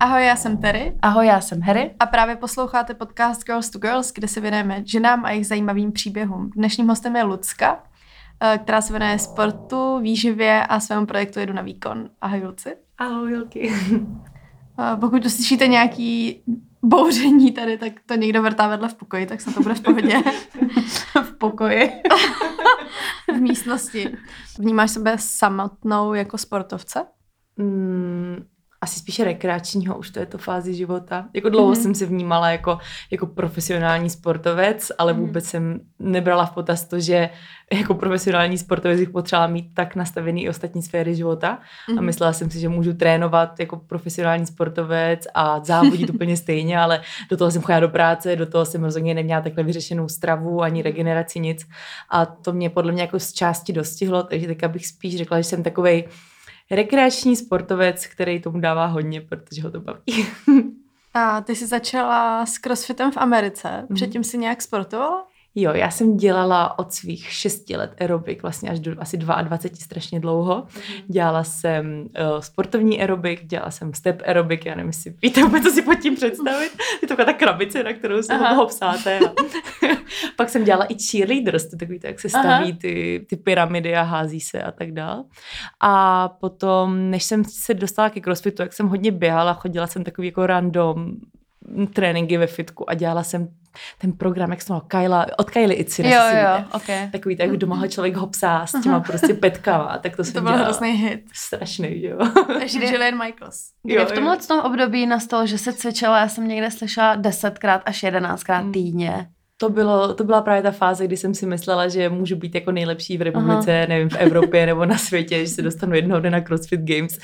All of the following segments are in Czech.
Ahoj, já jsem Terry. Ahoj, já jsem Harry. A právě posloucháte podcast Girls to Girls, kde se věnujeme ženám a jejich zajímavým příběhům. Dnešním hostem je Lucka, eh, která se věnuje sportu, výživě a svému projektu Jedu na výkon. Ahoj, Luci. Ahoj, Jolky. Eh, pokud uslyšíte nějaký bouření tady, tak to někdo vrtá vedle v pokoji, tak se to bude v pohodě. v pokoji. v místnosti. Vnímáš sebe samotnou jako sportovce? Mm, asi spíše rekreačního už to je to fázi života. Jako dlouho mm-hmm. jsem se vnímala jako, jako profesionální sportovec, ale mm-hmm. vůbec jsem nebrala v potaz to, že jako profesionální sportovec bych potřebovala mít tak nastavený i ostatní sféry života. Mm-hmm. A mhm. myslela jsem si, že můžu trénovat jako profesionální sportovec a závodit úplně stejně, ale do toho jsem chodila do práce, do toho jsem rozhodně neměla takhle vyřešenou stravu, ani regeneraci, nic. A to mě podle mě jako z části dostihlo, takže teďka bych spíš řekla, že jsem takovej rekreační sportovec, který tomu dává hodně, protože ho to baví. A ty jsi začala s crossfitem v Americe. Mhm. Předtím si nějak sportovala? Jo, já jsem dělala od svých 6 let aerobik, vlastně až do asi 22 strašně dlouho. Mm-hmm. Dělala jsem uh, sportovní aerobik, dělala jsem step aerobik, já nevím, jestli víte vůbec, co si pod tím představit. Je to taková ta krabice, na kterou se toho psáte. A pak jsem dělala i cheerleaders, to takový to, jak se staví ty, ty pyramidy a hází se a tak dál. A potom, než jsem se dostala ke crossfitu, jak jsem hodně běhala, chodila jsem takový jako random tréninky ve fitku a dělala jsem ten program, jak se jmenoval, Kyla, od Kylie Itzy, jo, jo, okay. Takový, tak doma ho člověk hopsá s těma prostě petkama, tak to, to byl hrozný hit. Strašný, jo. Ještě Jillian Michaels. Jo, v tomhle tom období nastalo, že se cvičila, já jsem někde slyšela desetkrát až jedenáctkrát mm. týdně to, bylo, to byla právě ta fáze, kdy jsem si myslela, že můžu být jako nejlepší v republice, Aha. nevím, v Evropě nebo na světě, že se dostanu jednoho dne na CrossFit Games.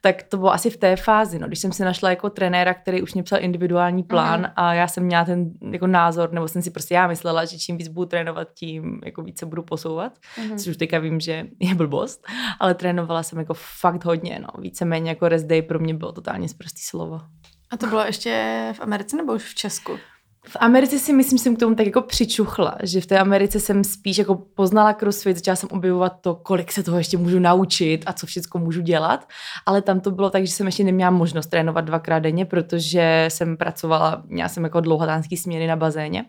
Tak to bylo asi v té fázi, no, když jsem si našla jako trenéra, který už mě psal individuální plán Aha. a já jsem měla ten jako názor, nebo jsem si prostě já myslela, že čím víc budu trénovat, tím jako více budu posouvat, Aha. což už teďka vím, že je blbost, ale trénovala jsem jako fakt hodně, no, víceméně jako rest day pro mě bylo totálně zprostý slovo. A to bylo ještě v Americe nebo už v Česku? V Americe si myslím, že jsem k tomu tak jako přičuchla, že v té Americe jsem spíš jako poznala crossfit, začala jsem objevovat to, kolik se toho ještě můžu naučit a co všechno můžu dělat, ale tam to bylo tak, že jsem ještě neměla možnost trénovat dvakrát denně, protože jsem pracovala, měla jsem jako dlouhotánský směny na bazéně,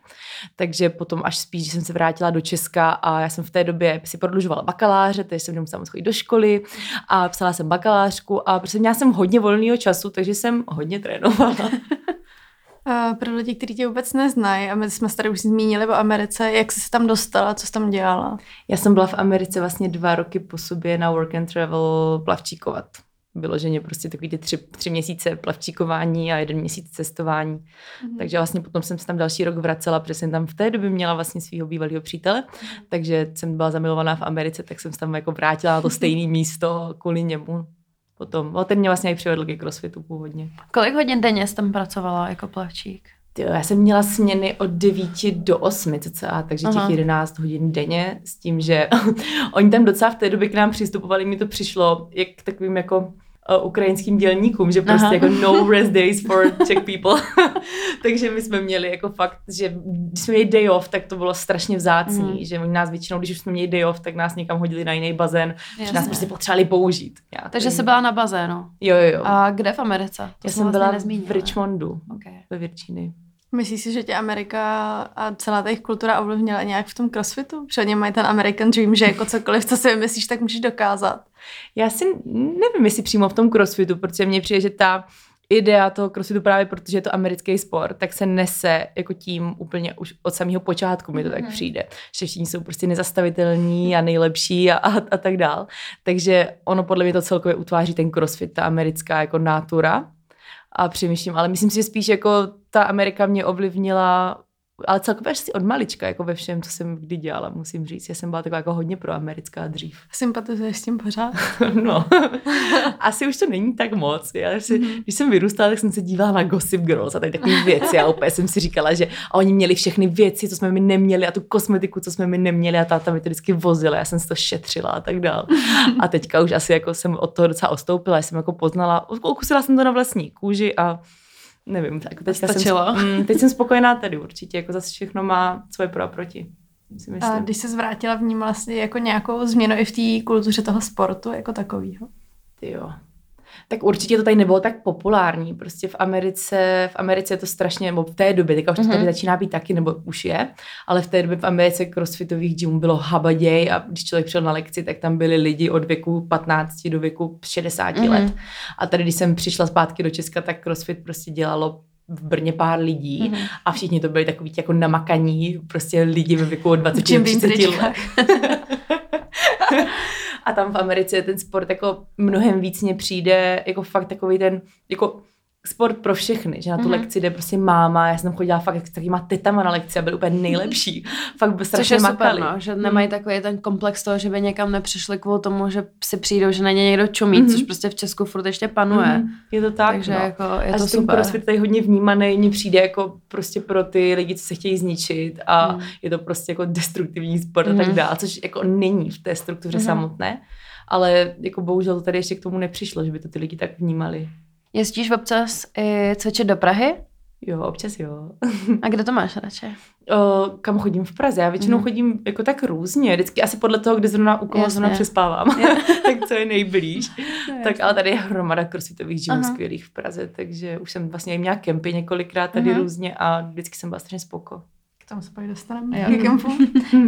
takže potom až spíš, že jsem se vrátila do Česka a já jsem v té době si prodlužovala bakaláře, takže jsem nemusela chodit do školy a psala jsem bakalářku a prostě měla jsem hodně volného času, takže jsem hodně trénovala. Uh, pro lidi, kteří tě vůbec neznají, a my jsme se tady už zmínili o Americe, jak jsi se tam dostala, co jsi tam dělala? Já jsem byla v Americe vlastně dva roky po sobě na work and travel plavčíkovat. Vyloženě prostě takový ty tři, tři měsíce plavčíkování a jeden měsíc cestování. Mm-hmm. Takže vlastně potom jsem se tam další rok vracela, protože jsem tam v té době měla vlastně svého bývalého přítele, mm-hmm. takže jsem byla zamilovaná v Americe, tak jsem se tam jako vrátila na to stejné místo kvůli němu potom. O ten mě vlastně i přivedl ke crossfitu původně. Kolik hodin denně jsi tam pracovala jako plavčík? Já jsem měla směny od 9 do 8 cca, takže těch Aha. 11 hodin denně s tím, že oni tam docela v té době k nám přistupovali, mi to přišlo jak takovým jako uh, ukrajinským dělníkům, že prostě Aha. jako no rest days for Czech people. Takže my jsme měli jako fakt, že když jsme měli day off, tak to bylo strašně vzácný, mm. že oni nás většinou, když už jsme měli day off, tak nás někam hodili na jiný bazén, Jasně. že nás prostě potřebovali použít. Já, Takže jsi byla na bazénu. Jo, jo, jo. A kde v Americe? To Já jsem vlastně byla nezmínila. v Richmondu, okay. ve Virginii. Myslíš si, že tě Amerika a celá ta jejich kultura ovlivnila nějak v tom crossfitu? Protože mají ten American Dream, že jako cokoliv, co si myslíš, tak můžeš dokázat. Já si nevím, jestli přímo v tom crossfitu, protože mně přijde, že ta idea toho crossfitu právě protože je to americký sport, tak se nese jako tím úplně už od samého počátku mi to tak mhm. přijde, že všichni jsou prostě nezastavitelní a nejlepší a, a, a tak dál. Takže ono podle mě to celkově utváří ten crossfit, ta americká jako natura a přemýšlím, ale myslím si, že spíš jako ta Amerika mě ovlivnila ale celkově až si od malička, jako ve všem, co jsem kdy dělala, musím říct. Já jsem byla taková jako hodně proamerická dřív. Sympatizuješ s tím pořád? no, asi už to není tak moc. Já si, mm-hmm. Když jsem vyrůstala, tak jsem se dívala na Gossip Girls a tady takové věci a opět jsem si říkala, že oni měli všechny věci, co jsme my neměli a tu kosmetiku, co jsme my neměli a táta mi to vždycky vozila, já jsem si to šetřila a tak dál. A teďka už asi jako jsem od toho docela ostoupila, jsem jako poznala, okusila jsem to na vlastní kůži a nevím, tak teďka Stačilo. jsem, mm, teď jsem spokojená tady určitě, jako zase všechno má svoje pro a proti. A když se zvrátila, vnímala jsi jako nějakou změnu i v té kultuře toho sportu jako takového? Ty jo. Tak určitě to tady nebylo tak populární. Prostě v Americe, v Americe je to strašně, nebo v té době, teďka už to tady Mhm. začíná být taky, nebo už je, ale v té době v Americe crossfitových gymů bylo habaděj a když člověk přišel na lekci, tak tam byli lidi od věku 15 do věku 60 Mhm. let. A tady, když jsem přišla zpátky do Česka, tak crossfit prostě dělalo v Brně pár lidí Mhm. a všichni to byli takový jako namakaní, prostě lidi ve věku od 20 do Jim Beam 30 let. A tam v Americe je ten sport jako mnohem víc mně přijde jako fakt takový ten, jako sport pro všechny, že na tu Mhm. lekci jde prostě máma, já jsem tam chodila fakt s takovýma tetama na lekci a byly úplně nejlepší. Fakt by Což strašně je super, makali. no, že nemají takový ten komplex toho, že by někam nepřišli kvůli tomu, že si přijdou, že na ně někdo čumí, Mhm. což prostě v Česku furt ještě panuje. Mhm, Je to tak, Takže no. jako je a to super. crossfit tady hodně vnímaný, mně přijde jako prostě pro ty lidi, co se chtějí zničit a Mm. je to prostě jako destruktivní sport a tak Mhm. dále, což jako není v té struktuře Mhm. samotné, ale jako bohužel to tady ještě k tomu nepřišlo, že by to ty lidi tak vnímali. Jezdíš občas i cvičit do Prahy? Jo, občas jo. A kde to máš radši? O, kam chodím v Praze? Já většinou Mhm. chodím jako tak různě, vždycky asi podle toho, kde zrovna u koho zrovna přespávám, tak co je nejblíž. tak ale tady je hromada crossfitových gymů Aha. skvělých v Praze, takže už jsem vlastně i měla kempy několikrát tady Mhm. různě a vždycky jsem byla strašně spoko. K tomu se pak dostaneme. Jo. Ke kempu.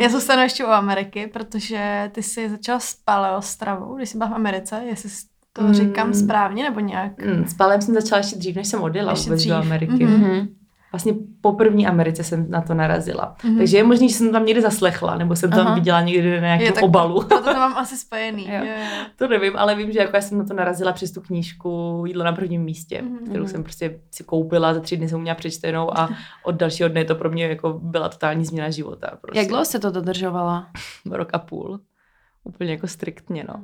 Já zůstanu ještě u Ameriky, protože ty jsi začala s paleostravou, když jsi byla v Americe, jestli si to Mm. říkám správně nebo nějak. Mm, s palem jsem začala ještě dřív, než jsem odjela Ještě vůbec dřív. do Ameriky. Mhm. Mhm. Vlastně po první Americe jsem na to narazila. Mhm. Takže je možný, že jsem tam někde zaslechla, nebo jsem tam Aha. viděla někde na nějakém Je, tak obalu. Proto to mám asi spojený. Jo. Jo. To nevím, ale vím, že jako já jsem na to narazila přes tu knížku Jídlo na prvním místě, Mhm. kterou Mhm. jsem prostě si koupila, za tři dny jsem měla přečtenou a od dalšího dne to pro mě jako byla totální změna života. Prostě. Jak dlouho jsi to dodržovala? Rok a půl. Úplně jako striktně, no.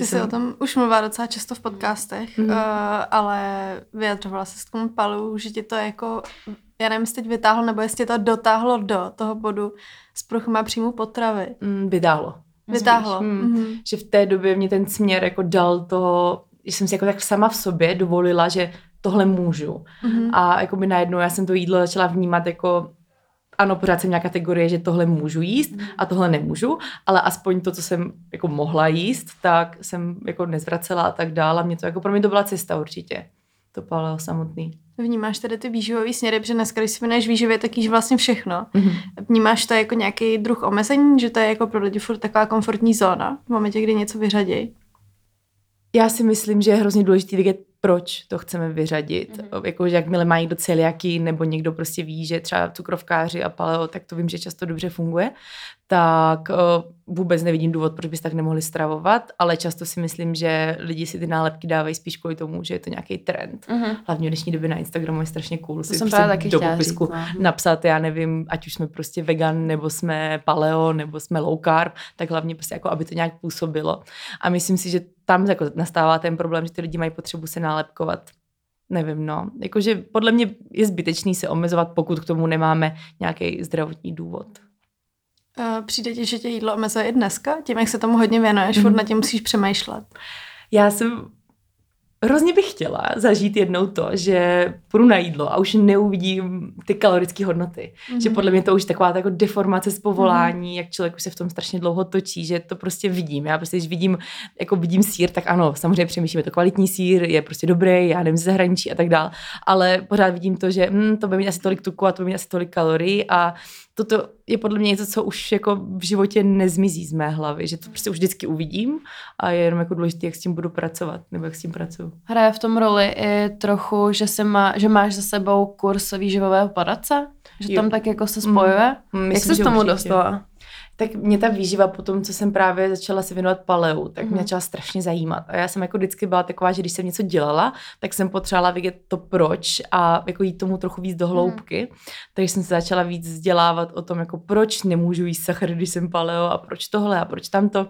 Ty jsi o tom už mluvila docela často v podcastech, Mhm. uh, ale vyjadřovala se k tomu palu, že ti to jako, já nevím, jestli teď vytáhlo, nebo jestli to dotáhlo do toho bodu s pruchama příjmu potravy. Mm, vydálo. Vytáhlo. Mm. Mhm. Že v té době mě ten směr jako dal toho, že jsem si jako tak sama v sobě dovolila, že tohle můžu. Mhm. A jako by najednou já jsem to jídlo začala vnímat jako ano, pořád jsem měla kategorie, že tohle můžu jíst a tohle nemůžu, ale aspoň to, co jsem jako mohla jíst, tak jsem jako nezvracela a tak dále. Mě to jako pro mě to byla cesta určitě. To paleo samotný. Vnímáš tedy ty výživové směry, protože dneska, když si věnuješ výživě, tak jíš vlastně všechno. Mhm. Vnímáš to jako nějaký druh omezení, že to je jako pro lidi furt taková komfortní zóna v momentě, kdy něco vyřadí? Já si myslím, že je hrozně důležité vědět, proč to chceme vyřadit. Mm-hmm. Jako, že jakmile mají do celiaky, nebo někdo prostě ví, že třeba cukrovkáři a paleo, tak to vím, že často dobře funguje, tak uh, vůbec nevidím důvod, proč bys tak nemohli stravovat, ale často si myslím, že lidi si ty nálepky dávají spíš kvůli tomu, že je to nějaký trend. Mhm. Hlavně v dnešní době na Instagramu je strašně cool To si jsem prostě právě taky do popisku říct, no. napsat, já nevím, ať už jsme prostě vegan, nebo jsme paleo, nebo jsme low carb, tak hlavně prostě jako, aby to nějak působilo. A myslím si, že tam jako nastává ten problém, že ty lidi mají potřebu se nálepkovat. Nevím, no. Jakože podle mě je zbytečný se omezovat, pokud k tomu nemáme nějaký zdravotní důvod. Uh, přijde ti, že tě jídlo omezuje i dneska? Tím, jak se tomu hodně věnuješ, mm. furt Mhm. na tím musíš přemýšlet. Já jsem hrozně bych chtěla zažít jednou to, že půjdu na jídlo a už neuvidím ty kalorické hodnoty. Mm-hmm. Že podle mě to už je taková ta jako deformace z povolání, mm-hmm. jak člověk už se v tom strašně dlouho točí, že to prostě vidím. Já prostě, když vidím, jako vidím sír, tak ano, samozřejmě přemýšlím, je to kvalitní sír, je prostě dobrý, já nevím, ze zahraničí a tak dál, ale pořád vidím to, že hm, to bude mít asi tolik tuku a to bude mít asi tolik kalorií a toto je podle mě něco, co už jako v životě nezmizí z mé hlavy, že to prostě už vždycky uvidím a je jenom jako důležité, jak s tím budu pracovat, nebo jak s tím pracuju. Hraje v tom roli i trochu, že, se má, že máš za sebou kurz výživového poradce? Že Jo. tam tak jako se spojuje? Mm, Jak myslím, se že s tomu určitě. dostala? Tak mě ta výživa po tom, co jsem právě začala se věnovat paleu, tak mě Mhm. začala strašně zajímat. A já jsem jako vždycky byla taková, že když jsem něco dělala, tak jsem potřebovala vědět to proč a jako jít tomu trochu víc do hloubky. Takže jsem se začala víc vzdělávat o tom, jako proč nemůžu jíst sachary, když jsem paleo a proč tohle a proč tamto.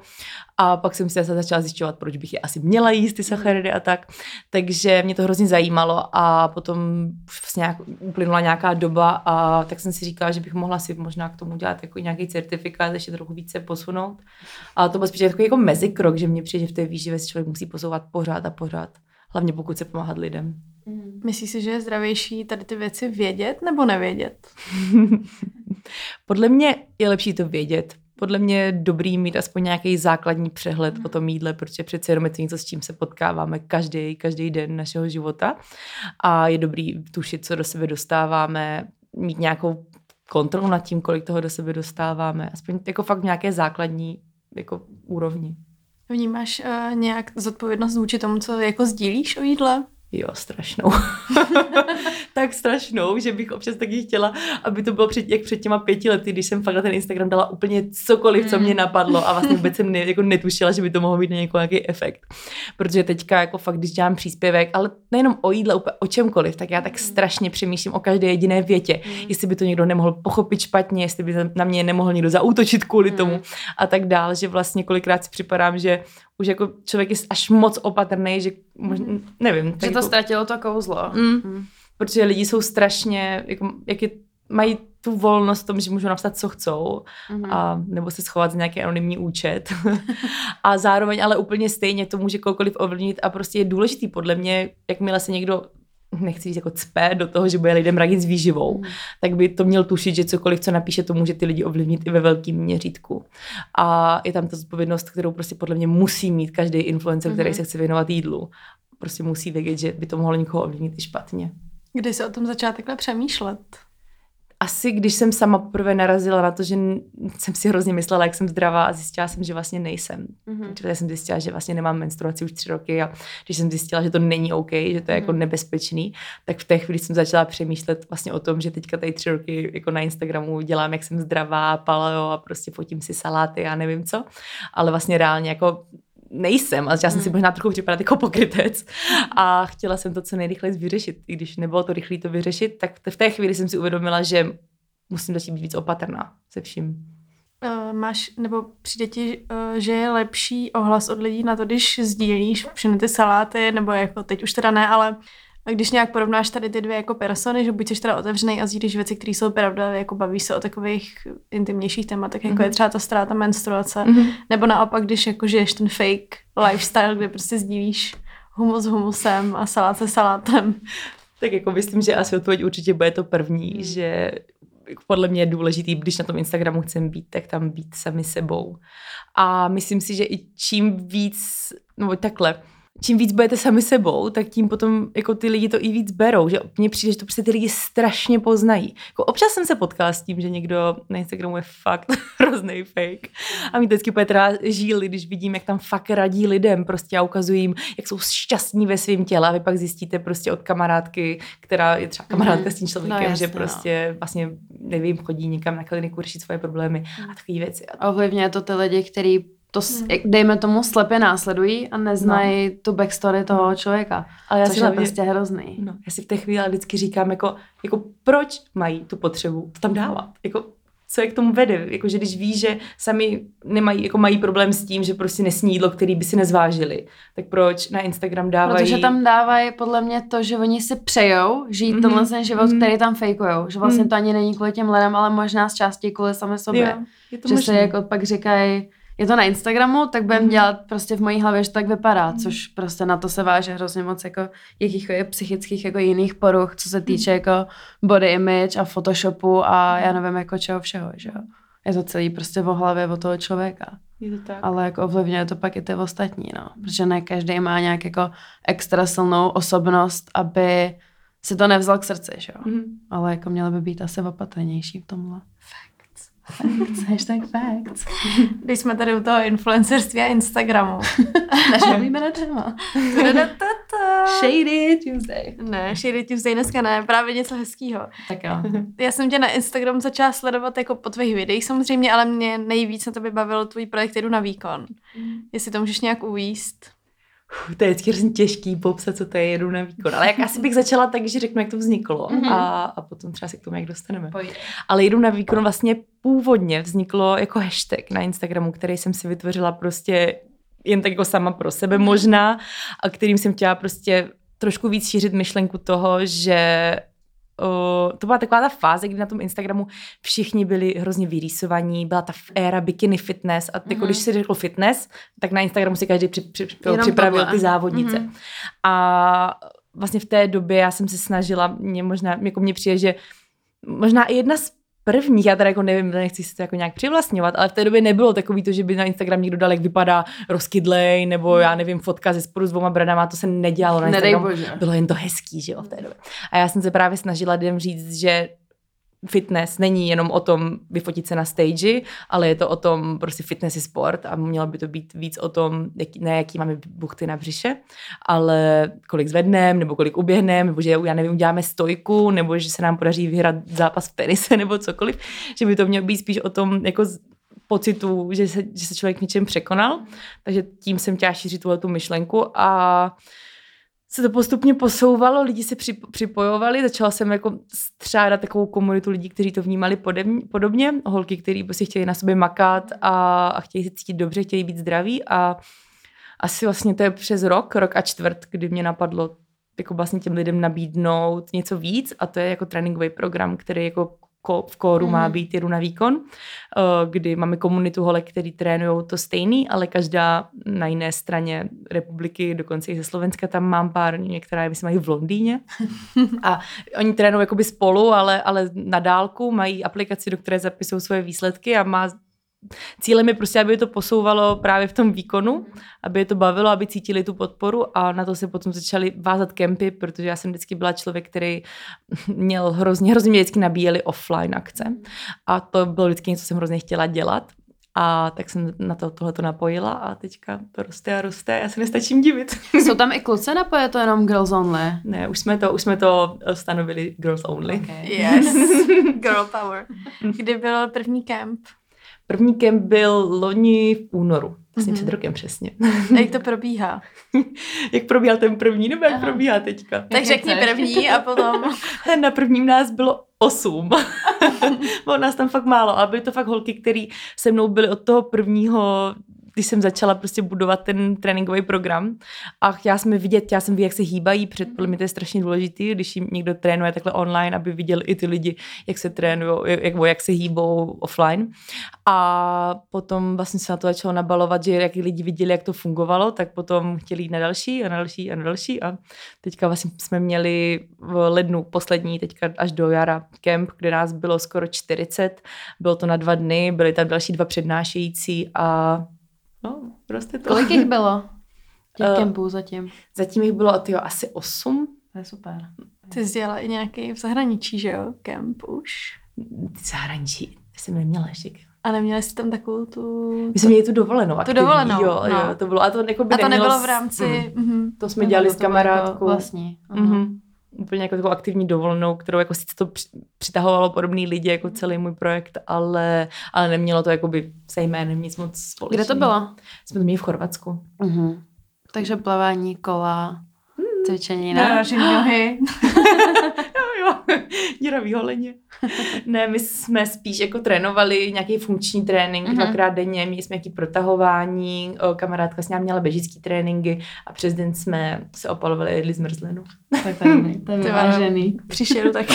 A pak jsem zase začala zjišťovat, proč bych je asi měla jíst ty sacharidy a tak. Takže mě to hrozně zajímalo a potom vlastně nějak, uplynula nějaká doba a tak jsem si říkala, že bych mohla si možná k tomu dělat jako nějaký certifikát, ještě trochu více posunout. Ale to byl spíš takový jako mezikrok, že mě přijde, že v té výživě se člověk musí posouvat pořád a pořád. Hlavně pokud se pomáhat lidem. Myslíš si, že je zdravější tady ty věci vědět nebo nevědět? Podle mě je lepší to vědět, podle mě je dobrý mít aspoň nějaký základní přehled o tom jídle, protože přece jenom je to něco, s čím se potkáváme každý, každý den našeho života a je dobrý tušit, co do sebe dostáváme, mít nějakou kontrolu nad tím, kolik toho do sebe dostáváme, aspoň jako fakt nějaké základní jako úrovni. Vnímáš uh, nějak zodpovědnost vůči tomu, co jako sdílíš o jídle? Jo, strašnou. tak strašnou, že bych občas taky chtěla, aby to bylo před, jak před těma pěti lety, když jsem fakt na ten Instagram dala úplně cokoliv, co mě hmm. napadlo a vlastně vůbec jsem ne, jako netušila, že by to mohlo mít na nějaký efekt. Protože teďka jako fakt, když dělám příspěvek, ale nejenom o jídle, úplně o čemkoliv, tak já tak hmm. strašně přemýšlím o každé jediné větě, mm. jestli by to někdo nemohl pochopit špatně, jestli by na mě nemohl někdo zaútočit kvůli tomu a tak dál, že vlastně kolikrát si připadám, že už jako člověk je až moc opatrný, že možná, mhm. nevím. Že to jako, ztratilo to kouzlo. Mm, mm. Protože lidi jsou strašně, jako, jak je, mají tu volnost v tom, že můžou napsat, co chcou, mm-hmm. a, nebo se schovat za nějaký anonymní účet. a zároveň ale úplně stejně to může kohokoliv ovlivnit a prostě je důležitý podle mě, jakmile se někdo nechci říct jako cpe do toho, že bude lidem radit s výživou, mm. tak by to měl tušit, že cokoliv, co napíše, to může ty lidi ovlivnit i ve velkém měřítku. A je tam ta zodpovědnost, kterou prostě podle mě musí mít každý influencer, mm. který mhm. se chce věnovat jídlu. Prostě musí vědět, že by to mohlo někoho ovlivnit i špatně. Kdy se o tom začala takhle přemýšlet? Asi když jsem sama poprvé narazila na to, že jsem si hrozně myslela, jak jsem zdravá a zjistila jsem, že vlastně nejsem. Mm-hmm. Protože jsem zjistila, že vlastně nemám menstruaci už tři roky a když jsem zjistila, že to není OK, že to je mm-hmm. jako mhm. nebezpečný, tak v té chvíli jsem začala přemýšlet vlastně o tom, že teďka tady tři roky jako na Instagramu dělám, jak jsem zdravá, paleo a prostě fotím si saláty a nevím co. Ale vlastně reálně jako nejsem a já jsem si hmm. možná trochu připadat jako pokrytec a chtěla jsem to co nejrychleji vyřešit. I když nebylo to rychlé to vyřešit, tak v té chvíli jsem si uvědomila, že musím začít být víc opatrná se vším. Uh, máš, nebo přijde ti, uh, že je lepší ohlas od lidí na to, když sdílíš všechny ty saláty, nebo jako teď už teda ne, ale a když nějak porovnáš tady ty dvě jako persony, že buď jsi teda otevřený a sdílíš věci, které jsou pravda, jako bavíš se o takových intimnějších tématech, jako mm-hmm. je mhm. třeba ta ztráta menstruace, mm-hmm. nebo naopak, když jako žiješ ten fake lifestyle, kde prostě sdílíš humus s humusem a salát se salátem. Tak jako myslím, že asi odpověď určitě bude to první, mm. že podle mě je důležitý, když na tom Instagramu chcem být, tak tam být sami sebou. A myslím si, že i čím víc, no takhle, čím víc budete sami sebou, tak tím potom jako ty lidi to i víc berou, že mně přijde, že to prostě ty lidi strašně poznají. Jako občas jsem se potkala s tím, že někdo na Instagramu je fakt hrozný fake. A mi to vždycky žíli, když vidím, jak tam fakt radí lidem prostě a ukazují jim, jak jsou šťastní ve svém těle a vy pak zjistíte prostě od kamarádky, která je třeba kamarádka s tím člověkem, no, jasně, že no. prostě no. vlastně, nevím, chodí někam na kliniku řešit svoje problémy mm. a takové věci. Ovlivňuje to ty lidi, kteří to, hmm. dejme tomu, slepě následují a neznají no. tu backstory toho člověka. Ale já což si je prostě hrozný. No, já si v té chvíli vždycky říkám, jako, jako proč mají tu potřebu to tam dávat? Jako, co je k tomu vede. Jako, že když ví, že sami nemají, jako mají problém s tím, že prostě nesní jídlo, který by si nezvážili, tak proč na Instagram dávají... Protože tam dávají podle mě to, že oni si přejou žít mm-hmm. tenhle ten život, mm-hmm. který tam fejkujou. Že vlastně mm. to ani není kvůli těm lidem, ale možná z části kvůli sami sobě. Jo, je to že možný. se jako pak říkají, je to na Instagramu, tak budeme mm. dělat prostě v mojí hlavě, že tak vypadá, mm. což prostě na to se váže hrozně moc jako jakých psychických jako jiných poruch, co se týče mm. jako body image a photoshopu a já nevím jako čeho všeho, že jo. Je to celý prostě v hlavě od toho člověka. Je to tak. Ale jako ovlivňuje to pak i ty ostatní, no. Protože ne každý má nějak jako extra silnou osobnost, aby si to nevzal k srdci, že jo. Mm. Ale jako měly by být asi opatrnější v tomhle. Facts, hashtag facts. Když jsme tady u toho influencerství a Instagramu. Naše oblíbené téma. Shady Tuesday. Ne, Shady Tuesday dneska ne, právě něco hezkého. Tak jo. Já jsem tě na Instagramu začala sledovat jako po tvých videích samozřejmě, ale mě nejvíc na to bavil tvůj projekt Jedu na výkon. Mm. Jestli to můžeš nějak uvíst to je vždycky hrozně těžký popsat, co to je jedu na výkon. Ale jak asi bych začala tak, že řeknu, jak to vzniklo mm-hmm. a, a potom třeba se k tomu jak dostaneme. Pojde. Ale jedu na výkon vlastně původně vzniklo jako hashtag na Instagramu, který jsem si vytvořila prostě jen tak jako sama pro sebe možná a kterým jsem chtěla prostě trošku víc šířit myšlenku toho, že Uh, to byla taková ta fáze, kdy na tom Instagramu všichni byli hrozně vyrýsovaní, byla ta éra bikini fitness a mm-hmm. jako když si řekl fitness, tak na Instagramu si každý při, při, připravil tohle. ty závodnice. Mm-hmm. A vlastně v té době já jsem se snažila, mě možná, jako mě přijde, že možná i jedna z prvních, já teda jako nevím, nechci si to jako nějak přivlastňovat, ale v té době nebylo takový to, že by na Instagram někdo dal, jak vypadá rozkydlej, nebo já nevím, fotka ze sporu s dvoma bradama, to se nedělalo na Instagram. Bylo jen to hezký, že jo, v té době. A já jsem se právě snažila lidem říct, že fitness není jenom o tom vyfotit se na stage, ale je to o tom, prostě fitness je sport a mělo by to být víc o tom, jaký, ne jaký máme buchty na břiše, ale kolik zvedneme, nebo kolik uběhneme, nebo že já nevím, uděláme stojku, nebo že se nám podaří vyhrát zápas v tenise, nebo cokoliv, že by to mělo být spíš o tom, jako pocitu, že se, že se člověk něčem překonal, takže tím jsem chtěla šířit tu myšlenku a se to postupně posouvalo, lidi se připojovali, začala jsem jako střádat takovou komunitu lidí, kteří to vnímali podobně, holky, kteří prostě chtěli na sobě makat a, a chtěli se cítit dobře, chtěli být zdraví a asi vlastně to je přes rok, rok a čtvrt, kdy mě napadlo jako vlastně těm lidem nabídnout něco víc a to je jako tréninkový program, který jako v kóru mm. má mhm. být jedu na výkon, eh, kdy máme komunitu holek, který trénují to stejný, ale každá na jiné straně republiky, dokonce i ze Slovenska tam mám pár, některé myslím mají v Londýně a oni trénují jakoby spolu, ale, ale na dálku mají aplikaci, do které zapisují svoje výsledky a má Cílem je prostě, aby to posouvalo právě v tom výkonu, aby je to bavilo, aby cítili tu podporu a na to se potom začaly vázat kempy, protože já jsem vždycky byla člověk, který měl hrozně, hrozně mě vždycky nabíjeli offline akce a to bylo vždycky něco, co jsem hrozně chtěla dělat. A tak jsem na to tohleto napojila a teďka to roste a roste, já se nestačím divit. Jsou tam i kluci nebo je to jenom girls only? Ne, už jsme to, už jsme to stanovili girls only. Okay. Yes, girl power. Kdy byl první kemp? První kemp byl loni v únoru. Vlastně mm-hmm. před rokem přesně. A jak to probíhá? jak probíhal ten první, nebo jak Aha. probíhá teďka? Tak řekni první a potom... Na prvním nás bylo osm. bylo nás tam fakt málo, ale byly to fakt holky, které se mnou byly od toho prvního když jsem začala prostě budovat ten tréninkový program. A chtěla jsem vidět, chtěla jsem vidět, jak se hýbají, před podle mě to je strašně důležité, když jim někdo trénuje takhle online, aby viděl i ty lidi, jak se trénují, jak, jak se hýbou offline. A potom vlastně se na to začalo nabalovat, že jak lidi viděli, jak to fungovalo, tak potom chtěli jít na další a na další a na další. A teďka vlastně jsme měli v lednu poslední, teďka až do jara kemp, kde nás bylo skoro 40, bylo to na dva dny, byly tam další dva přednášející a No, prostě to. Kolik jich bylo? Těch uh, kempů zatím? Zatím jich bylo tyjo, asi osm. To je super. Ty jsi dělala i nějaký v zahraničí, že jo? Kemp už? V zahraničí? Jsem neměla ještě a neměli jsi tam takovou tu... My jsme měli tu dovolenou aktivní. Tu dovolenou, jo, no. jo, to bylo. A to, jako by a to nebylo v rámci... Mm. Mm-hmm. To jsme dělali s kamarádkou. Jako vlastní. Mm-hmm úplně jako takovou aktivní dovolenou, kterou jako sice to přitahovalo podobný lidi jako celý můj projekt, ale, ale nemělo to jakoby se jménem nic moc společného. Kde to bylo? Jsme to měli v Chorvatsku. Uh-huh. Takže plavání, kola, hmm. cvičení, ne? Náražení nohy. děravý holeně. ne, my jsme spíš jako trénovali nějaký funkční trénink mm-hmm. dvakrát denně, měli jsme nějaký protahování, kamarádka s námi měla bežický tréninky a přes den jsme se opalovali a jedli zmrzlinu. Tak to je, vyvážený. Přišel tak.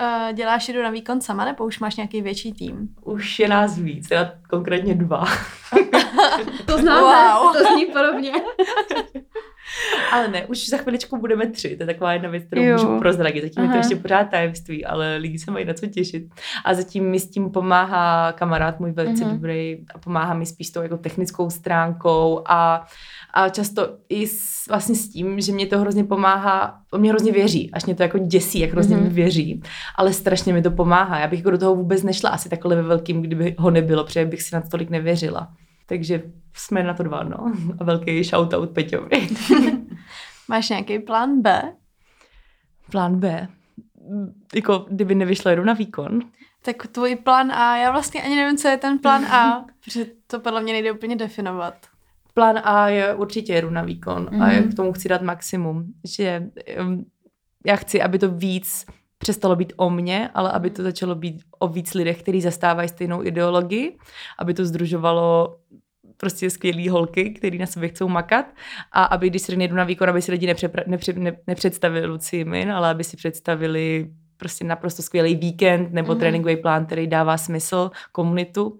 Uh, děláš jedu na výkon sama, nebo už máš nějaký větší tým? Už je nás víc, já konkrétně dva. to známe, wow. to zní podobně. ale ne, už za chviličku budeme tři, to je taková jedna věc, kterou jo. můžu prozradit. Zatím Aha. je to ještě pořád tajemství, ale lidi se mají na co těšit. A zatím mi s tím pomáhá kamarád můj velice uh-huh. dobrý a pomáhá mi spíš tou jako technickou stránkou a, a často i s, vlastně s tím, že mě to hrozně pomáhá, on mě hrozně věří, až mě to jako děsí, jak hrozně uh-huh. mi věří, ale strašně mi to pomáhá. Já bych jako do toho vůbec nešla asi takhle ve velkým, kdyby ho nebylo, protože bych si na to tolik nevěřila. Takže jsme na to dva, no. A velký shoutout Peťovi. Máš nějaký plán B? Plán B? Jako, kdyby nevyšlo jedu na výkon. Tak tvůj plán A, já vlastně ani nevím, co je ten plán A, protože to podle mě nejde úplně definovat. Plán A je určitě jedu na výkon mm-hmm. a já k tomu chci dát maximum, že já chci, aby to víc přestalo být o mně, ale aby to začalo být o víc lidech, kteří zastávají stejnou ideologii, aby to združovalo prostě skvělý holky, který na sebe chcou makat a aby když se nejdu na výkon, aby si lidi nepře- nepře- ne- nepředstavili Luci Min, ale aby si představili prostě naprosto skvělý víkend nebo mm-hmm. tréninkový plán, který dává smysl komunitu.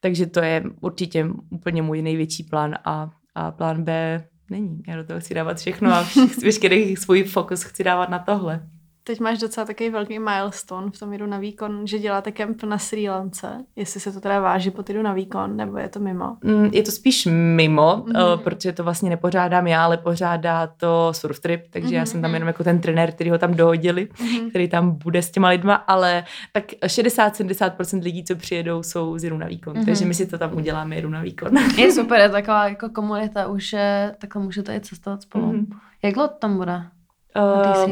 Takže to je určitě úplně můj největší plán a, a plán B není. Já do toho chci dávat všechno a veškerý svůj fokus chci dávat na tohle. Teď máš docela takový velký milestone v tom jdu na výkon, že děláte kemp na Sri Lance. Jestli se to teda váží po jdu na výkon, nebo je to mimo? Mm, je to spíš mimo, mm-hmm. protože to vlastně nepořádám já, ale pořádá to surf trip, takže mm-hmm. já jsem tam mhm. jenom jako ten trenér, který ho tam dohodili, mm-hmm. který tam bude s těma lidma, ale tak 60-70% lidí, co přijedou, jsou z jdu na výkon, mm-hmm. takže my si to tam uděláme, jdu na výkon. Je super, je taková jako komunita, už takhle můžete i cestovat spolu. Mm-hmm. Jak dlouho tam bude?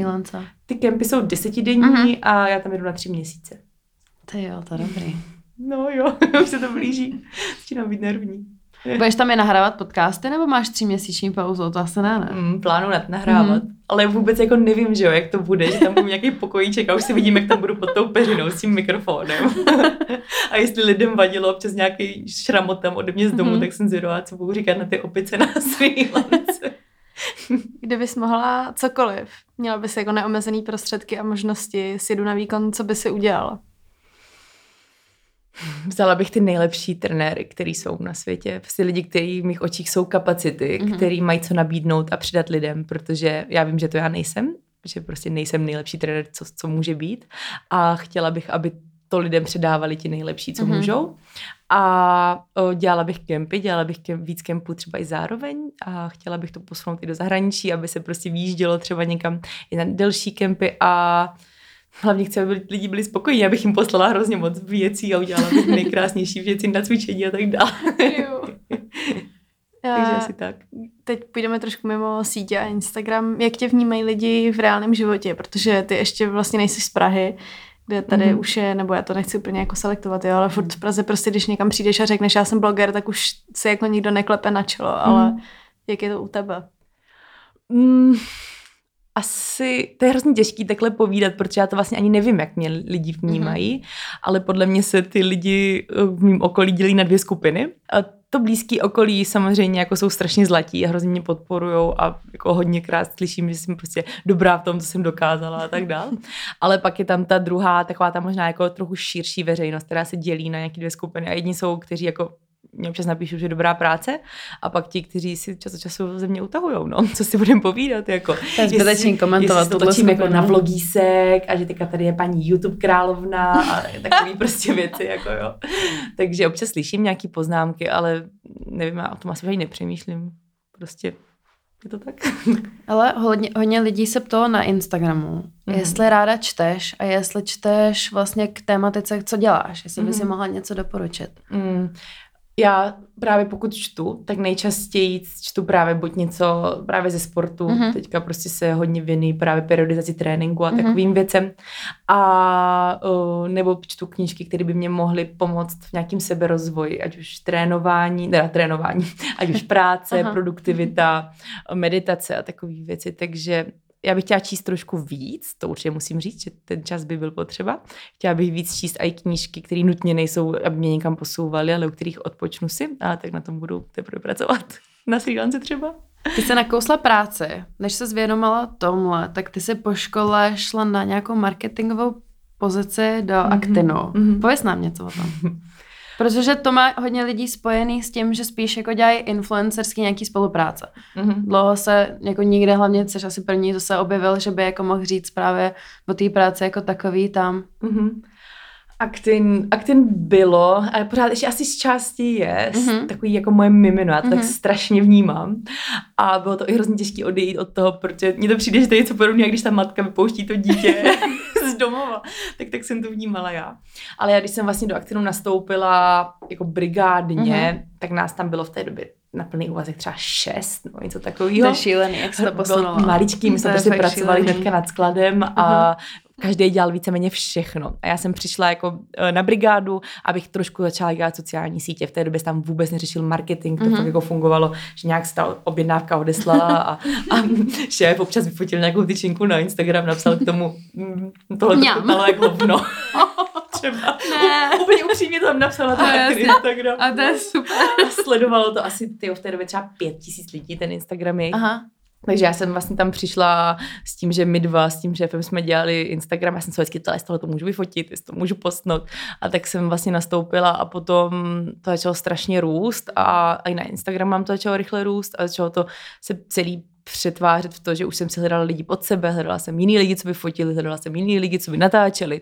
Lance. Ty kempy jsou desetidenní uh-huh. a já tam jedu na tři měsíce. Ty jo, to je dobrý. No jo, už se to blíží. Začínám být nervní. Budeš tam je nahrávat podcasty, nebo máš tři měsíční pauzu? To asi ne, ne? Mm, plánu nad nahrávat, mm. ale vůbec jako nevím, že jo, jak to bude, že tam budu nějaký pokojíček a už si vidím, jak tam budu pod tou peřinou s tím mikrofonem. a jestli lidem vadilo občas nějaký šramot tam ode mě z domu, mm. tak jsem zvědavá, co budu říkat na ty opice na Sri Kdybys mohla cokoliv, měla bys jako neomezený prostředky a možnosti, si jdu na výkon, co by si udělala? Vzala bych ty nejlepší trenéry, který jsou na světě. Prostě lidi, kteří v mých očích jsou kapacity, mm-hmm. který mají co nabídnout a přidat lidem, protože já vím, že to já nejsem, že prostě nejsem nejlepší trenér, co, co může být. A chtěla bych, aby to lidem předávali ti nejlepší, co mm-hmm. můžou. A o, dělala bych kempy, dělala bych kemp, víc kempů třeba i zároveň a chtěla bych to posunout i do zahraničí, aby se prostě výjíždělo třeba někam i na delší kempy a hlavně chci, aby lidi byli spokojení, abych jim poslala hrozně moc věcí a udělala bych nejkrásnější věci na cvičení a tak dále. Takže asi tak. Teď půjdeme trošku mimo sítě a Instagram. Jak tě vnímají lidi v reálném životě? Protože ty ještě vlastně nejsi z Prahy kde tady mm-hmm. už je, nebo já to nechci úplně jako selektovat, jo, ale furt v Praze prostě, když někam přijdeš a řekneš, já jsem bloger, tak už se jako nikdo neklepe na čelo, mm-hmm. ale jak je to u tebe? Mm, asi, to je hrozně těžký takhle povídat, protože já to vlastně ani nevím, jak mě lidi vnímají, mm-hmm. ale podle mě se ty lidi v mém okolí dělí na dvě skupiny. A to blízký okolí samozřejmě jako jsou strašně zlatí a hrozně mě podporujou a jako hodněkrát slyším, že jsem prostě dobrá v tom, co jsem dokázala a tak dál. Ale pak je tam ta druhá, taková ta možná jako trochu širší veřejnost, která se dělí na nějaké dvě skupiny a jedni jsou, kteří jako mě občas napíšu, že je dobrá práce a pak ti, kteří si čas od času ze mě utahujou, no, co si budeme povídat, jako. To je zbytečný komentovat. To točím jako na vlogísek a že teďka tady je paní YouTube královna a takový prostě věci, jako jo. Takže občas slyším nějaký poznámky, ale nevím, já o tom asi ani nepřemýšlím. Prostě je to tak. Ale hodně, hodně lidí se ptalo na Instagramu, mm. jestli ráda čteš a jestli čteš vlastně k tématice, co děláš, jestli mm. by si mohla něco doporučit. Mm já právě pokud čtu, tak nejčastěji čtu právě buď něco právě ze sportu, mm-hmm. teďka prostě se hodně věnují právě periodizaci tréninku a mm-hmm. takovým věcem. A uh, nebo čtu knížky, které by mě mohly pomoct v nějakým seberozvoji, ať už trénování, teda trénování, ať už práce, produktivita, meditace a takové věci. Takže já bych chtěla číst trošku víc, to určitě musím říct, že ten čas by byl potřeba. Chtěla bych víc číst i knížky, které nutně nejsou, aby mě někam posouvaly, ale u kterých odpočnu si a tak na tom budu teprve pracovat. Na freelance třeba. Ty se nakousla práce, než se zvědomala tomhle, tak ty se po škole šla na nějakou marketingovou pozici do mm-hmm. Actinu. Mm-hmm. Pověz nám něco o tom. Protože to má hodně lidí spojený s tím, že spíš jako dělají influencerský nějaký spolupráce. Mm-hmm. Dlouho se jako nikde, hlavně což asi první, to se objevil, že by jako mohl říct právě o té práci jako takový tam. Mm-hmm. Aktin, Aktin bylo, ale pořád ještě asi z části je, mm-hmm. takový jako moje mimino, já to mm-hmm. tak mhm. strašně vnímám. A bylo to i hrozně těžké odejít od toho, protože mně to přijde, že to je něco podobného, když ta matka vypouští to dítě z domova. Tak, tak jsem to vnímala já. Ale já, když jsem vlastně do Aktinu nastoupila jako brigádně, mm-hmm. tak nás tam bylo v té době na plný úvazek třeba šest, nebo něco takového. To je šílený, jak se to posunulo. Maličký, my jsme prostě pracovali hnedka nad skladem a uh-huh každý dělal víceméně všechno. A já jsem přišla jako eh, na brigádu, abych trošku začala dělat sociální sítě. V té době tam vůbec neřešil marketing, to mm-hmm. jako fungovalo, že nějak se ta objednávka odeslala a, a šéf občas vyfotil nějakou tyčinku na Instagram, napsal k tomu, mm, tohle to chutnalo jak hovno. Třeba. Ne. U, úplně upřímně tam napsala to na Instagram. A to je super. A sledovalo to asi tyjo, v té době třeba pět tisíc lidí, ten Instagram je. Aha. Takže já jsem vlastně tam přišla s tím, že my dva, s tím šéfem jsme dělali Instagram, já jsem se vždycky ptala, jestli to můžu vyfotit, jestli to můžu postnout. A tak jsem vlastně nastoupila a potom to začalo strašně růst a i na Instagram mám to začalo rychle růst a začalo to se celý přetvářet v to, že už jsem si hledala lidi pod sebe, hledala jsem jiný lidi, co by fotili, hledala jsem jiný lidi, co by natáčeli.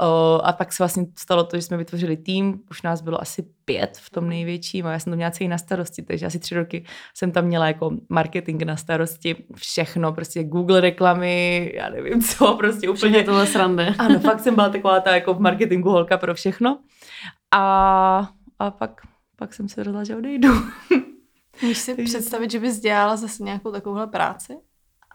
O, a pak se vlastně stalo to, že jsme vytvořili tým, už nás bylo asi pět v tom největším a já jsem to měla celý na starosti, takže asi tři roky jsem tam měla jako marketing na starosti, všechno, prostě Google reklamy, já nevím co, prostě úplně. tohle srande. Ano, fakt jsem byla taková ta jako v marketingu holka pro všechno. A, a pak, pak jsem se rozhodla, že odejdu. Můžeš si představit, že bys dělala zase nějakou takovouhle práci?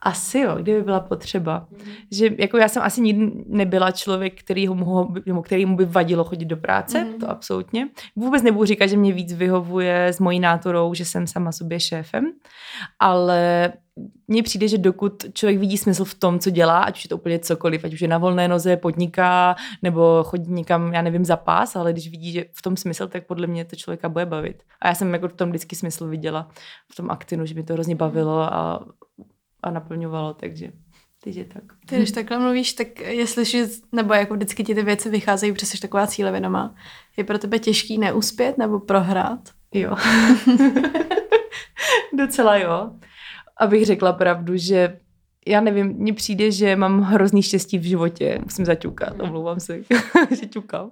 Asi jo, kdyby byla potřeba. Mm. Že jako já jsem asi nikdy nebyla člověk, který mu, který mu by vadilo chodit do práce, mm. to absolutně. Vůbec nebudu říkat, že mě víc vyhovuje s mojí nátorou, že jsem sama sobě šéfem, ale mně přijde, že dokud člověk vidí smysl v tom, co dělá, ať už je to úplně cokoliv, ať už je na volné noze, podniká, nebo chodí někam, já nevím, za pás, ale když vidí, že v tom smysl, tak podle mě to člověka bude bavit. A já jsem jako v tom vždycky smysl viděla, v tom aktinu, že mi to hrozně bavilo a a naplňovalo, takže takže tak. Ty, když takhle mluvíš, tak jestli, nebo jako vždycky ti ty věci vycházejí, protože jsi taková cílevědomá, je pro tebe těžký neuspět nebo prohrát? Jo. Docela jo. Abych řekla pravdu, že já nevím, mně přijde, že mám hrozný štěstí v životě. Musím zaťukat, omlouvám se, že ťukám.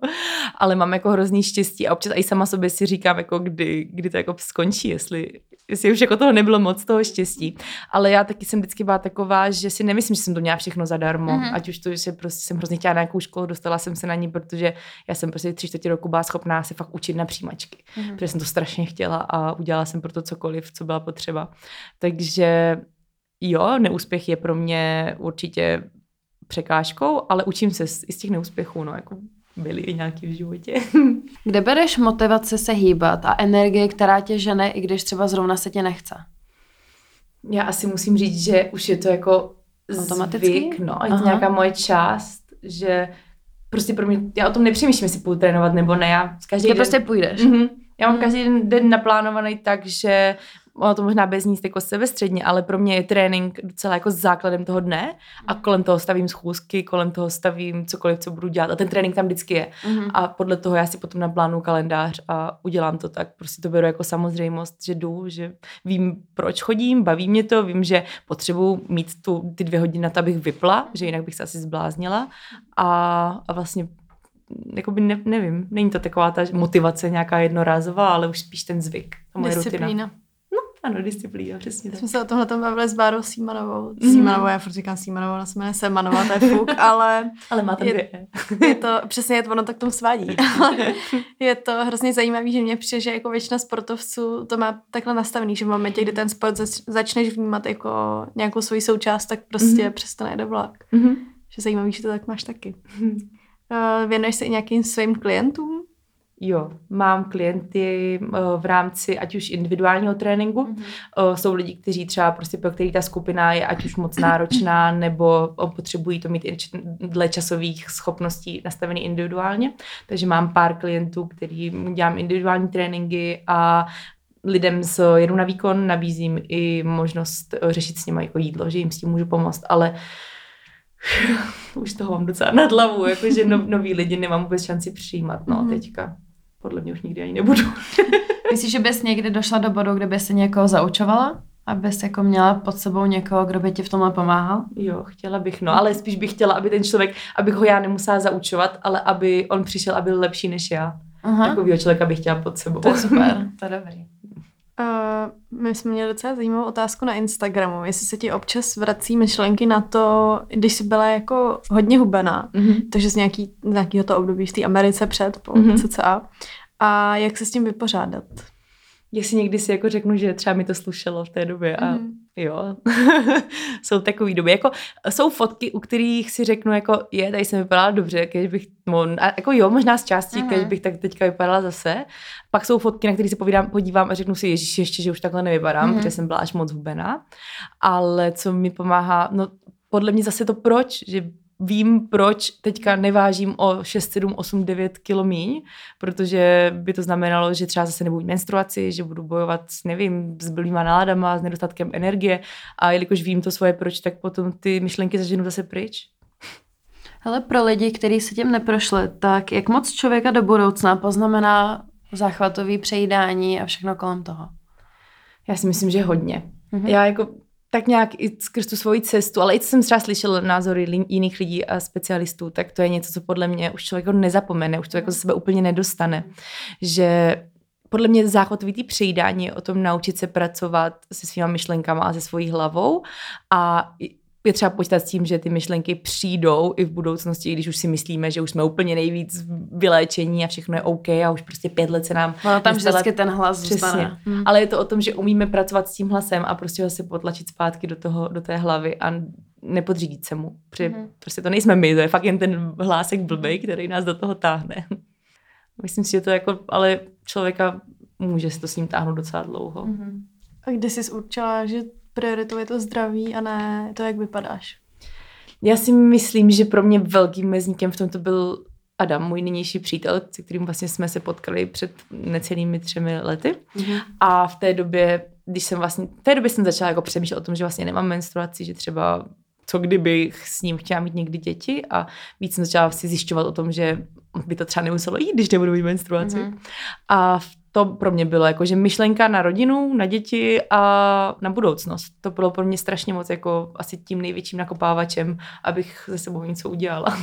Ale mám jako hrozný štěstí a občas i sama sobě si říkám, jako kdy, kdy to jako skončí, jestli, jestli už jako toho nebylo moc toho štěstí. Ale já taky jsem vždycky byla taková, že si nemyslím, že jsem to měla všechno zadarmo. Mm-hmm. Ať už to, že prostě jsem hrozně chtěla na nějakou školu, dostala jsem se na ní, protože já jsem prostě tři čtvrtě roku byla schopná se fakt učit na přijímačky. Mm-hmm. Protože jsem to strašně chtěla a udělala jsem pro to cokoliv, co byla potřeba. Takže jo, neúspěch je pro mě určitě překážkou, ale učím se z, i z těch neúspěchů, no, jako byly i nějaký v životě. Kde bereš motivace se hýbat a energie, která tě žene, i když třeba zrovna se tě nechce? Já asi musím říct, že už je to jako Automaticky? zvyk, no, je to nějaká moje část, že prostě pro mě, já o tom nepřemýšlím, jestli půjdu trénovat nebo ne, já každý Ty den, prostě půjdeš. Mm-hmm, já mám mm. každý den naplánovaný tak, že ono to možná bez níst jako sebestředně, ale pro mě je trénink docela jako základem toho dne a mhm. kolem toho stavím schůzky, kolem toho stavím cokoliv, co budu dělat a ten trénink tam vždycky je. Mm-hmm. A podle toho já si potom naplánu kalendář a udělám to tak. Prostě to beru jako samozřejmost, že jdu, že vím, proč chodím, baví mě to, vím, že potřebuji mít tu, ty dvě hodiny na to, abych vypla, že jinak bych se asi zbláznila a, a vlastně jakoby ne, nevím, není to taková ta motivace nějaká jednorázová, ale už spíš ten zvyk. moje Disciplína. Rutina. Ano, disciplína, přesně tak. Jsme se o tomhle tom bavili s Bárou Símanovou. Mm. Símanovou, já furt říkám Símanovou, ona se jmenuje Semanová, to je fuk, ale... ale má tam je, je to, přesně je to, ono tak tomu svádí. je to hrozně zajímavé, že mě přijde, že jako většina sportovců to má takhle nastavený, že v momentě, kdy ten sport zač, začneš vnímat jako nějakou svoji součást, tak prostě mm. přestane jde vlak. Mm. Že zajímavý, že to tak máš taky. Mm. Uh, věnuješ se i nějakým svým klientům? Jo, mám klienty uh, v rámci ať už individuálního tréninku. Mm-hmm. Jsou lidi, kteří třeba prostě pro který ta skupina je ať už moc náročná, nebo potřebují to mít dle časových schopností nastavený individuálně. Takže mám pár klientů, kterým dělám individuální tréninky a lidem s jedu na výkon nabízím i možnost eh, řešit s nimi jako jídlo, že jim s tím můžu pomoct, ale už toho mám docela nad hlavu, jakože no, noví lidi nemám vůbec šanci přijímat, no, mm-hmm. teďka podle mě už nikdy ani nebudu. Myslíš, že bys někdy došla do bodu, kde by se někoho zaučovala? Abys jako měla pod sebou někoho, kdo by ti v tomhle pomáhal? Jo, chtěla bych, no, ale spíš bych chtěla, aby ten člověk, abych ho já nemusela zaučovat, ale aby on přišel a byl lepší než já. Aha. Takovýho člověka bych chtěla pod sebou. To je super, to je dobrý. Uh, my jsme měli docela zajímavou otázku na Instagramu, jestli se ti občas vrací myšlenky na to, když jsi byla jako hodně hubená, mm-hmm. takže z, nějaký, z nějakého to období v té Americe před, po mm-hmm. CCA, a jak se s tím vypořádat? Jestli někdy si jako řeknu, že třeba mi to slušelo v té době a mm. Jo, jsou takové doby. Jako, jsou fotky, u kterých si řeknu, jako je, tady jsem vypadala dobře, když bych, no, a jako jo, možná z částí, když bych tak teďka vypadala zase. Pak jsou fotky, na které se povídám, podívám a řeknu si, ježiš, ještě, že už takhle nevypadám, mm. protože jsem byla až moc hubená. Ale co mi pomáhá, no podle mě zase to proč, že vím, proč teďka nevážím o 6, 7, 8, 9 kilo míň, protože by to znamenalo, že třeba zase nebudu menstruaci, že budu bojovat s, nevím, s blbýma náladama, s nedostatkem energie a jelikož vím to svoje proč, tak potom ty myšlenky zaženu zase pryč. Ale pro lidi, kteří se tím neprošli, tak jak moc člověka do budoucna poznamená záchvatový přejídání a všechno kolem toho? Já si myslím, že hodně. Mm-hmm. Já jako tak nějak i skrz tu svoji cestu, ale i co jsem třeba slyšela názory jiných lidí a specialistů, tak to je něco, co podle mě už člověk nezapomene, už to jako ze sebe úplně nedostane. Že podle mě záchotovitý přejídání je o tom naučit se pracovat se svýma myšlenkama a se svojí hlavou a je třeba počítat s tím, že ty myšlenky přijdou i v budoucnosti, když už si myslíme, že už jsme úplně nejvíc vyléčení a všechno je OK a už prostě pět let se nám... No tam vždycky ten hlas Přesně. zůstane. Hmm. Ale je to o tom, že umíme pracovat s tím hlasem a prostě ho se potlačit zpátky do, toho, do té hlavy a nepodřídit se mu. Protože hmm. prostě to nejsme my, to je fakt jen ten hlásek blbej, který nás do toho táhne. Myslím si, že to jako, ale člověka může se to s ním táhnout docela dlouho. Hmm. A kdy jsi určila, že prioritou je to zdraví a ne to, jak vypadáš. Já si myslím, že pro mě velkým mezníkem v tomto byl Adam, můj nynější přítel, se kterým vlastně jsme se potkali před necelými třemi lety. Mm-hmm. A v té době, když jsem vlastně, v té době jsem začala jako přemýšlet o tom, že vlastně nemám menstruaci, že třeba co kdybych s ním chtěla mít někdy děti a víc jsem začala si zjišťovat o tom, že by to třeba nemuselo jít, když nebudu mít menstruaci. Mm-hmm. A v to pro mě bylo jako, že myšlenka na rodinu, na děti a na budoucnost. To bylo pro mě strašně moc jako asi tím největším nakopávačem, abych ze sebou něco udělala.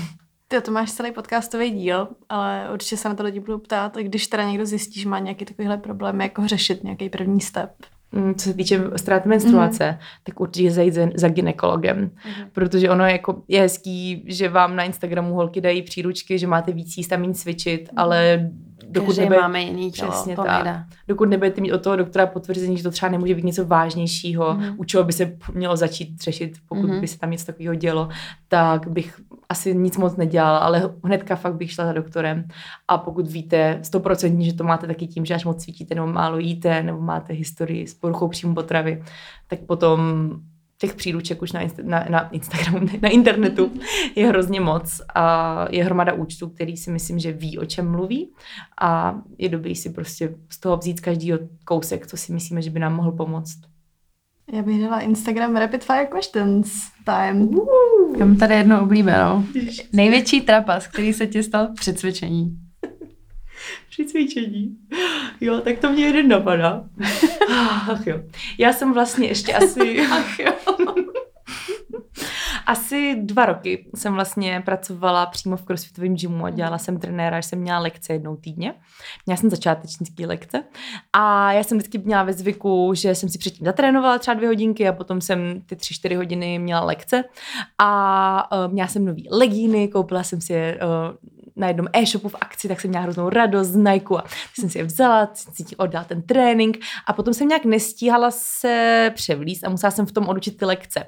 Ty to máš celý podcastový díl, ale určitě se na to lidi budou ptát, když teda někdo zjistí, že má nějaký takovýhle problém, jako řešit nějaký první step. Mm, co se týče ztráty menstruace, mm-hmm. tak určitě zajít za, za ginekologem, mm-hmm. protože ono je, jako, je hezký, že vám na Instagramu holky dají příručky, že máte víc jíst a méně cvičit, mm-hmm. ale dokud Každý nebude, máme jiný tělo, přesně to tak, nejde. Dokud nebudete mít od toho doktora potvrzení, že to třeba nemůže být něco vážnějšího, mm. u čeho by se mělo začít řešit, pokud mm. by se tam něco takového dělo, tak bych asi nic moc nedělala, ale hnedka fakt bych šla za doktorem. A pokud víte stoprocentně, že to máte taky tím, že až moc cvičíte nebo málo jíte, nebo máte historii s poruchou příjmu potravy, tak potom těch příruček už na, insta- na, na Instagramu, na internetu je hrozně moc a je hromada účtů, který si myslím, že ví, o čem mluví a je dobrý si prostě z toho vzít každý kousek, co si myslíme, že by nám mohl pomoct. Já bych dala Instagram Rapid Fire Questions time. Uh. Já mám tady jedno oblíbenou. Největší trapas, který se ti stal při cvičení. Při cvičení. Jo, tak to mě jeden napadá. Ach jo. Já jsem vlastně ještě asi... Ach jo. Asi dva roky jsem vlastně pracovala přímo v crossfitovém gymu a dělala jsem trenéra, že jsem měla lekce jednou týdně. Měla jsem začátečnické lekce a já jsem vždycky měla ve zvyku, že jsem si předtím zatrénovala třeba dvě hodinky a potom jsem ty tři, čtyři hodiny měla lekce a uh, měla jsem nový legíny, koupila jsem si je uh, na jednom e-shopu v akci, tak jsem měla hroznou radost z Nike a jsem si je vzala, jsem si oddala ten trénink a potom jsem nějak nestíhala se převlíst a musela jsem v tom odučit ty lekce.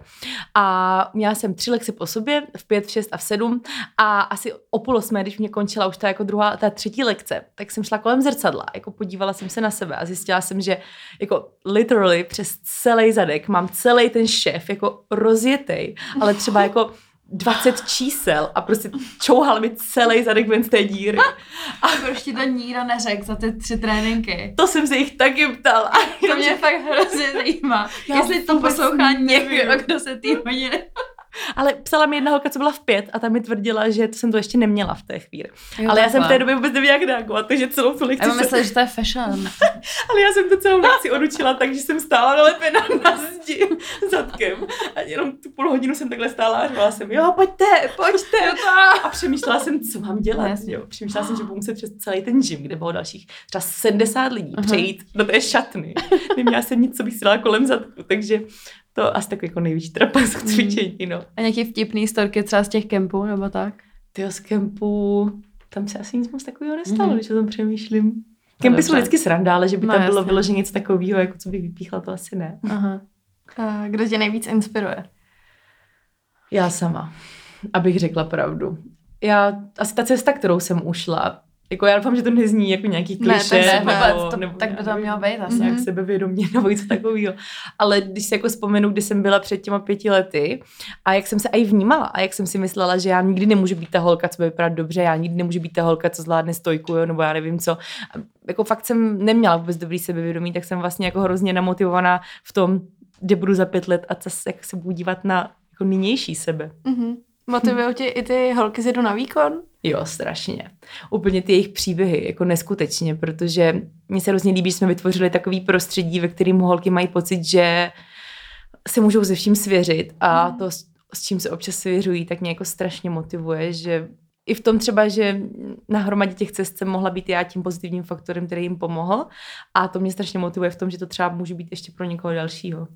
A měla jsem tři lekce po sobě, v pět, v šest a v sedm a asi o půl osmé, když mě končila už ta jako druhá, ta třetí lekce, tak jsem šla kolem zrcadla, jako podívala jsem se na sebe a zjistila jsem, že jako literally přes celý zadek mám celý ten šéf jako rozjetej, ale třeba jako 20 čísel a prostě čouhal mi celý zadek ven z té díry. A proč ti to nikdo neřekl za ty tři tréninky? To jsem se jich taky ptala. To mě fakt hrozně zajímá. Já Jestli to poslouchá někdo, kdo se tý hodiny ale psala mi jedna holka, co byla v pět a ta mi tvrdila, že to jsem to ještě neměla v té chvíli. Jo, ale já jsem v té době vůbec nevěděla, jak reagovat, takže celou tu lekci... Já myslím, že to je fashion. ale já jsem to celou lekci odučila takže jsem stála nalepena na zdi zadkem. A jenom tu půl hodinu jsem takhle stála a říkala jsem, jo, pojďte, pojďte. a přemýšlela jsem, co mám dělat. Jo. Přemýšlela jsem, že budu muset přes celý ten gym, kde bylo dalších třeba 70 lidí, uh-huh. přejít do té šatny. Neměla jsem nic, co bych si dala kolem zadku, takže to asi takový jako největší trapas k cvičení, no. A nějaký vtipný storky třeba z těch kempů, nebo tak? Ty z kempů, tam se asi nic moc takového nestalo, mm-hmm. když o tom přemýšlím. Kempy jsou vždycky sranda, ale že by no, tam bylo vyloženě něco takového, jako co bych vypíchla, to asi ne. Aha. A kdo tě nejvíc inspiruje? Já sama, abych řekla pravdu. Já, asi ta cesta, kterou jsem ušla, jako já doufám, že to nezní jako nějaký kliše. Ne, ne, nebo, to, nebo, tak by to mělo být asi. Nějak mm-hmm. sebevědomě nebo něco takového. Ale když si jako vzpomenu, kdy jsem byla před těma pěti lety a jak jsem se i vnímala a jak jsem si myslela, že já nikdy nemůžu být ta holka, co by vypadat dobře, já nikdy nemůžu být ta holka, co zvládne stojku, jo, nebo já nevím co. A jako fakt jsem neměla vůbec dobrý sebevědomí, tak jsem vlastně jako hrozně namotivovaná v tom, kde budu za pět let a co, jak se budu dívat na jako nynější sebe. Mm-hmm. Motivují tě i ty holky z na výkon? Jo, strašně. Úplně ty jejich příběhy, jako neskutečně, protože mně se hrozně líbí, že jsme vytvořili takový prostředí, ve kterém holky mají pocit, že se můžou se vším svěřit a mm. to, s čím se občas svěřují, tak mě jako strašně motivuje, že i v tom třeba, že na hromadě těch cest jsem mohla být já tím pozitivním faktorem, který jim pomohl a to mě strašně motivuje v tom, že to třeba může být ještě pro někoho dalšího.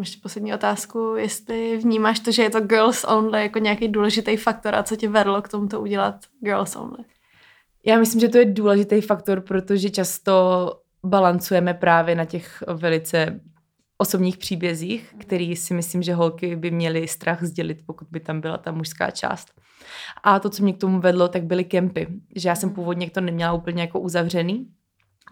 Ještě poslední otázku, jestli vnímáš to, že je to girls only jako nějaký důležitý faktor a co tě vedlo k tomuto udělat girls only? Já myslím, že to je důležitý faktor, protože často balancujeme právě na těch velice osobních příbězích, který si myslím, že holky by měly strach sdělit, pokud by tam byla ta mužská část. A to, co mě k tomu vedlo, tak byly kempy. Že já jsem původně to neměla úplně jako uzavřený,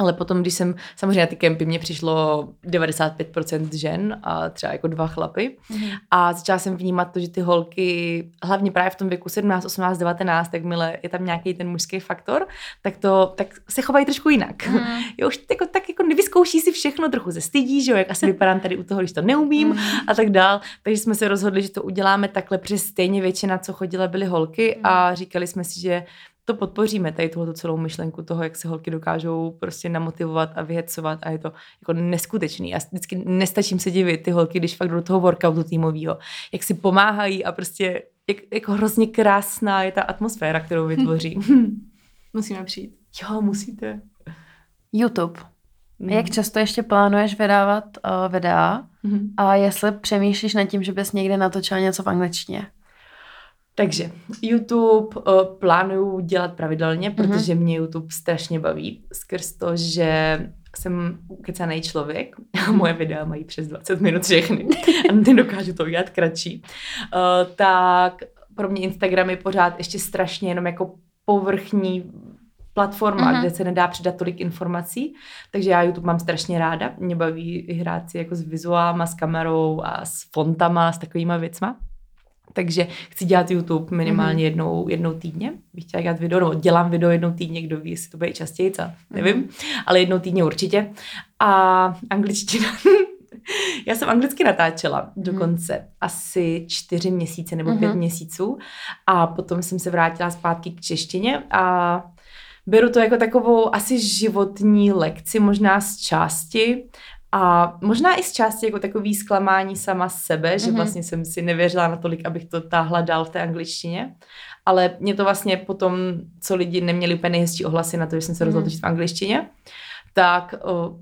ale potom, když jsem, samozřejmě na ty kempy mě přišlo 95% žen a třeba jako dva chlapy mm-hmm. a začala jsem vnímat to, že ty holky, hlavně právě v tom věku 17, 18, 19, tak mile je tam nějaký ten mužský faktor, tak to, tak se chovají trošku jinak. Mm. Jo, už jako, tak jako nevyzkouší si všechno, trochu ze stydí, že jo, jak asi vypadám tady u toho, když to neumím mm. a tak dál. Takže jsme se rozhodli, že to uděláme takhle, protože stejně většina, co chodila, byly holky mm. a říkali jsme si, že to podpoříme, tady tuhle celou myšlenku toho, jak se holky dokážou prostě namotivovat a vyhecovat a je to jako neskutečný. Já vždycky nestačím se divit ty holky, když fakt do toho workoutu týmového, jak si pomáhají a prostě jak, jako hrozně krásná je ta atmosféra, kterou vytvoří. Musíme přijít. Jo, musíte. YouTube. Mm. Jak často ještě plánuješ vydávat uh, videa mm. a jestli přemýšlíš nad tím, že bys někde natočila něco v angličtině? Takže YouTube uh, plánuju dělat pravidelně, mhm. protože mě YouTube strašně baví. Skrz to, že jsem ukecený člověk a moje videa mají přes 20 minut všechny a nedokážu to udělat kratší. Uh, tak pro mě Instagram je pořád ještě strašně jenom jako povrchní platforma, mm-hmm. kde se nedá přidat tolik informací, takže já YouTube mám strašně ráda. Mě baví hrát si jako s vizuálama, s kamerou a s fontama, s takovýma věcma. Takže chci dělat YouTube minimálně mm-hmm. jednou, jednou týdně. Bych chtěla dělat video, no dělám video jednou týdně, kdo ví, jestli to bude častěji, co? nevím, mm-hmm. ale jednou týdně určitě. A angličtina. Já jsem anglicky natáčela dokonce hmm. asi čtyři měsíce nebo pět hmm. měsíců a potom jsem se vrátila zpátky k češtině a beru to jako takovou asi životní lekci, možná z části, a možná i z části jako takový zklamání sama sebe, že mm-hmm. vlastně jsem si nevěřila natolik, abych to táhla dál v té angličtině. Ale mě to vlastně potom, co lidi neměli úplně nejhezčí ohlasy na to, že jsem se rozhodla mm-hmm. v angličtině, tak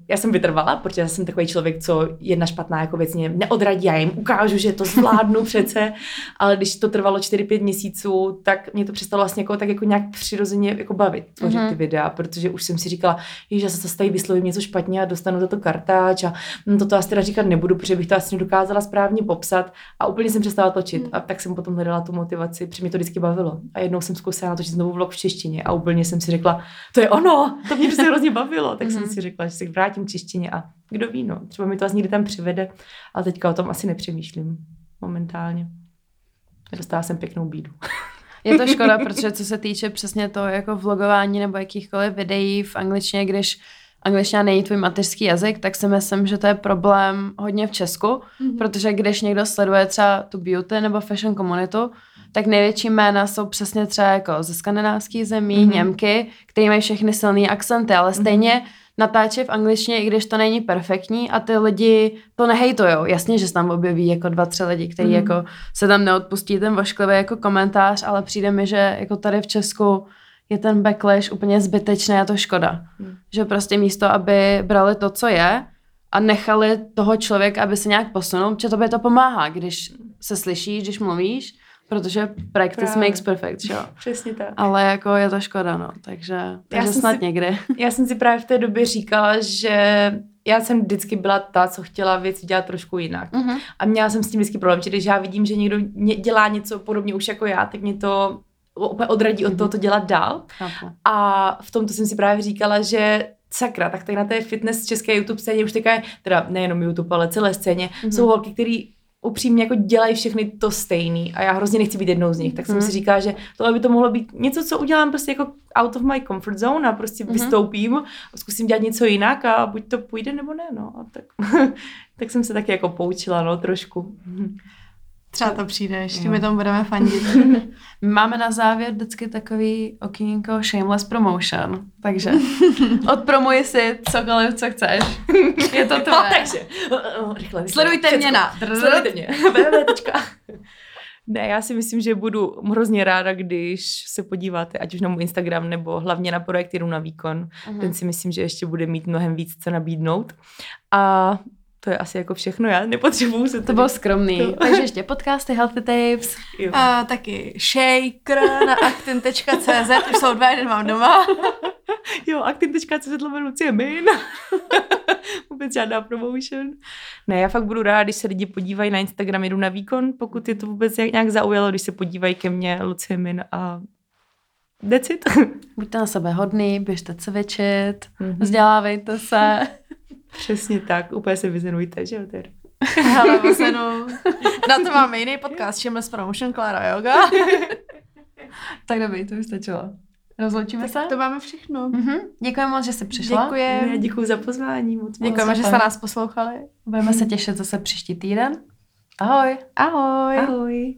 já jsem vytrvala, protože já jsem takový člověk, co jedna špatná jako věc mě neodradí, já jim ukážu, že to zvládnu přece, ale když to trvalo 4-5 měsíců, tak mě to přestalo vlastně jako, tak jako nějak přirozeně jako bavit, tvořit mm-hmm. ty videa, protože už jsem si říkala, že já se zastaví, vyslovím něco špatně a dostanu za to kartáč a hm, toto asi teda říkat nebudu, protože bych to asi nedokázala správně popsat a úplně jsem přestala točit mm. a tak jsem potom hledala tu motivaci, protože mě to vždycky bavilo a jednou jsem zkusila natočit znovu vlog v češtině a úplně jsem si řekla, to je ono, to mě prostě hrozně bavilo, tak jsem si řekla, že se vrátím k češtině a kdo ví, no, třeba mi to asi někdy tam přivede, ale teďka o tom asi nepřemýšlím momentálně. Dostala jsem pěknou bídu. Je to škoda, protože co se týče přesně toho jako vlogování nebo jakýchkoliv videí v angličtině, když angličtina není tvůj mateřský jazyk, tak si myslím, že to je problém hodně v Česku, mm-hmm. protože když někdo sleduje třeba tu beauty nebo fashion komunitu, tak největší jména jsou přesně třeba jako ze skandinávských zemí, mm-hmm. Němky, které mají všechny silné akcenty, ale mhm. stejně mm-hmm natáče v angličtině, i když to není perfektní a ty lidi to nehejtojou. Jasně, že se tam objeví jako dva, tři lidi, kteří mm. jako se tam neodpustí ten vošklivý jako komentář, ale přijde mi, že jako tady v Česku je ten backlash úplně zbytečný a to škoda. Mm. Že prostě místo, aby brali to, co je a nechali toho člověka, aby se nějak posunul, protože by to pomáhá, když se slyšíš, když mluvíš, Protože practice Právě. makes perfect, jo. Přesně tak. Ale jako je to škoda, no. Takže, takže já snad si, někdy. Já jsem si právě v té době říkala, že já jsem vždycky byla ta, co chtěla věci dělat trošku jinak. Uh-huh. A měla jsem s tím vždycky problém, že když já vidím, že někdo dělá něco podobně už jako já, tak mě to úplně odradí od mhm. toho to dělat dál. Chápu. A v tomto jsem si právě říkala, že sakra, tak tady na té fitness české YouTube scéně už teďka, teda nejenom YouTube, ale celé scéně, mm-hmm. jsou holky, které upřímně jako dělají všechny to stejný a já hrozně nechci být jednou z nich, tak jsem mm. si říkala, že tohle by to mohlo být něco, co udělám prostě jako out of my comfort zone a prostě mm. vystoupím a zkusím dělat něco jinak a buď to půjde nebo ne, no. A tak, tak jsem se taky jako poučila, no, trošku. Třeba to přijde, ještě my tomu budeme fandit. Máme na závěr vždycky takový okýnko shameless promotion, takže odpromuji si cokoliv, co chceš. Je to tvoje. No, takže, rychle, rychle. Sledujte mě na... Sledujte mě. Ne, já si myslím, že budu hrozně ráda, když se podíváte, ať už na můj Instagram, nebo hlavně na projekt Jedu na výkon. Uh-huh. Ten si myslím, že ještě bude mít mnohem víc co nabídnout. A to je asi jako všechno, já nepotřebuju se tady... To bylo skromný. To... Takže ještě podcasty, healthy tapes. Jo. A taky shaker na actin.cz, už jsou dva, jeden mám doma. jo, actin.cz Lucie Min. Vůbec žádná promotion. Ne, já fakt budu ráda, když se lidi podívají na Instagram, jdu na výkon, pokud je to vůbec nějak zaujalo, když se podívají ke mně Lucie Min a decit. Buďte na sebe hodný, běžte cvičit, mm-hmm. vzdělávejte se. Přesně tak, úplně se vyzenujte, že jo, vyzenu. Na to máme jiný podcast, Shameless Promotion Clara Yoga. tak dobrý, to už stačilo. Rozloučíme tak se? To máme všechno. Mm-hmm. Děkujeme moc, že jsi přišla. Děkujeme. Děkuji za pozvání. Moc Děkujeme, že jste nás poslouchali. Budeme se těšit zase příští týden. Ahoj. Ahoj. Ahoj.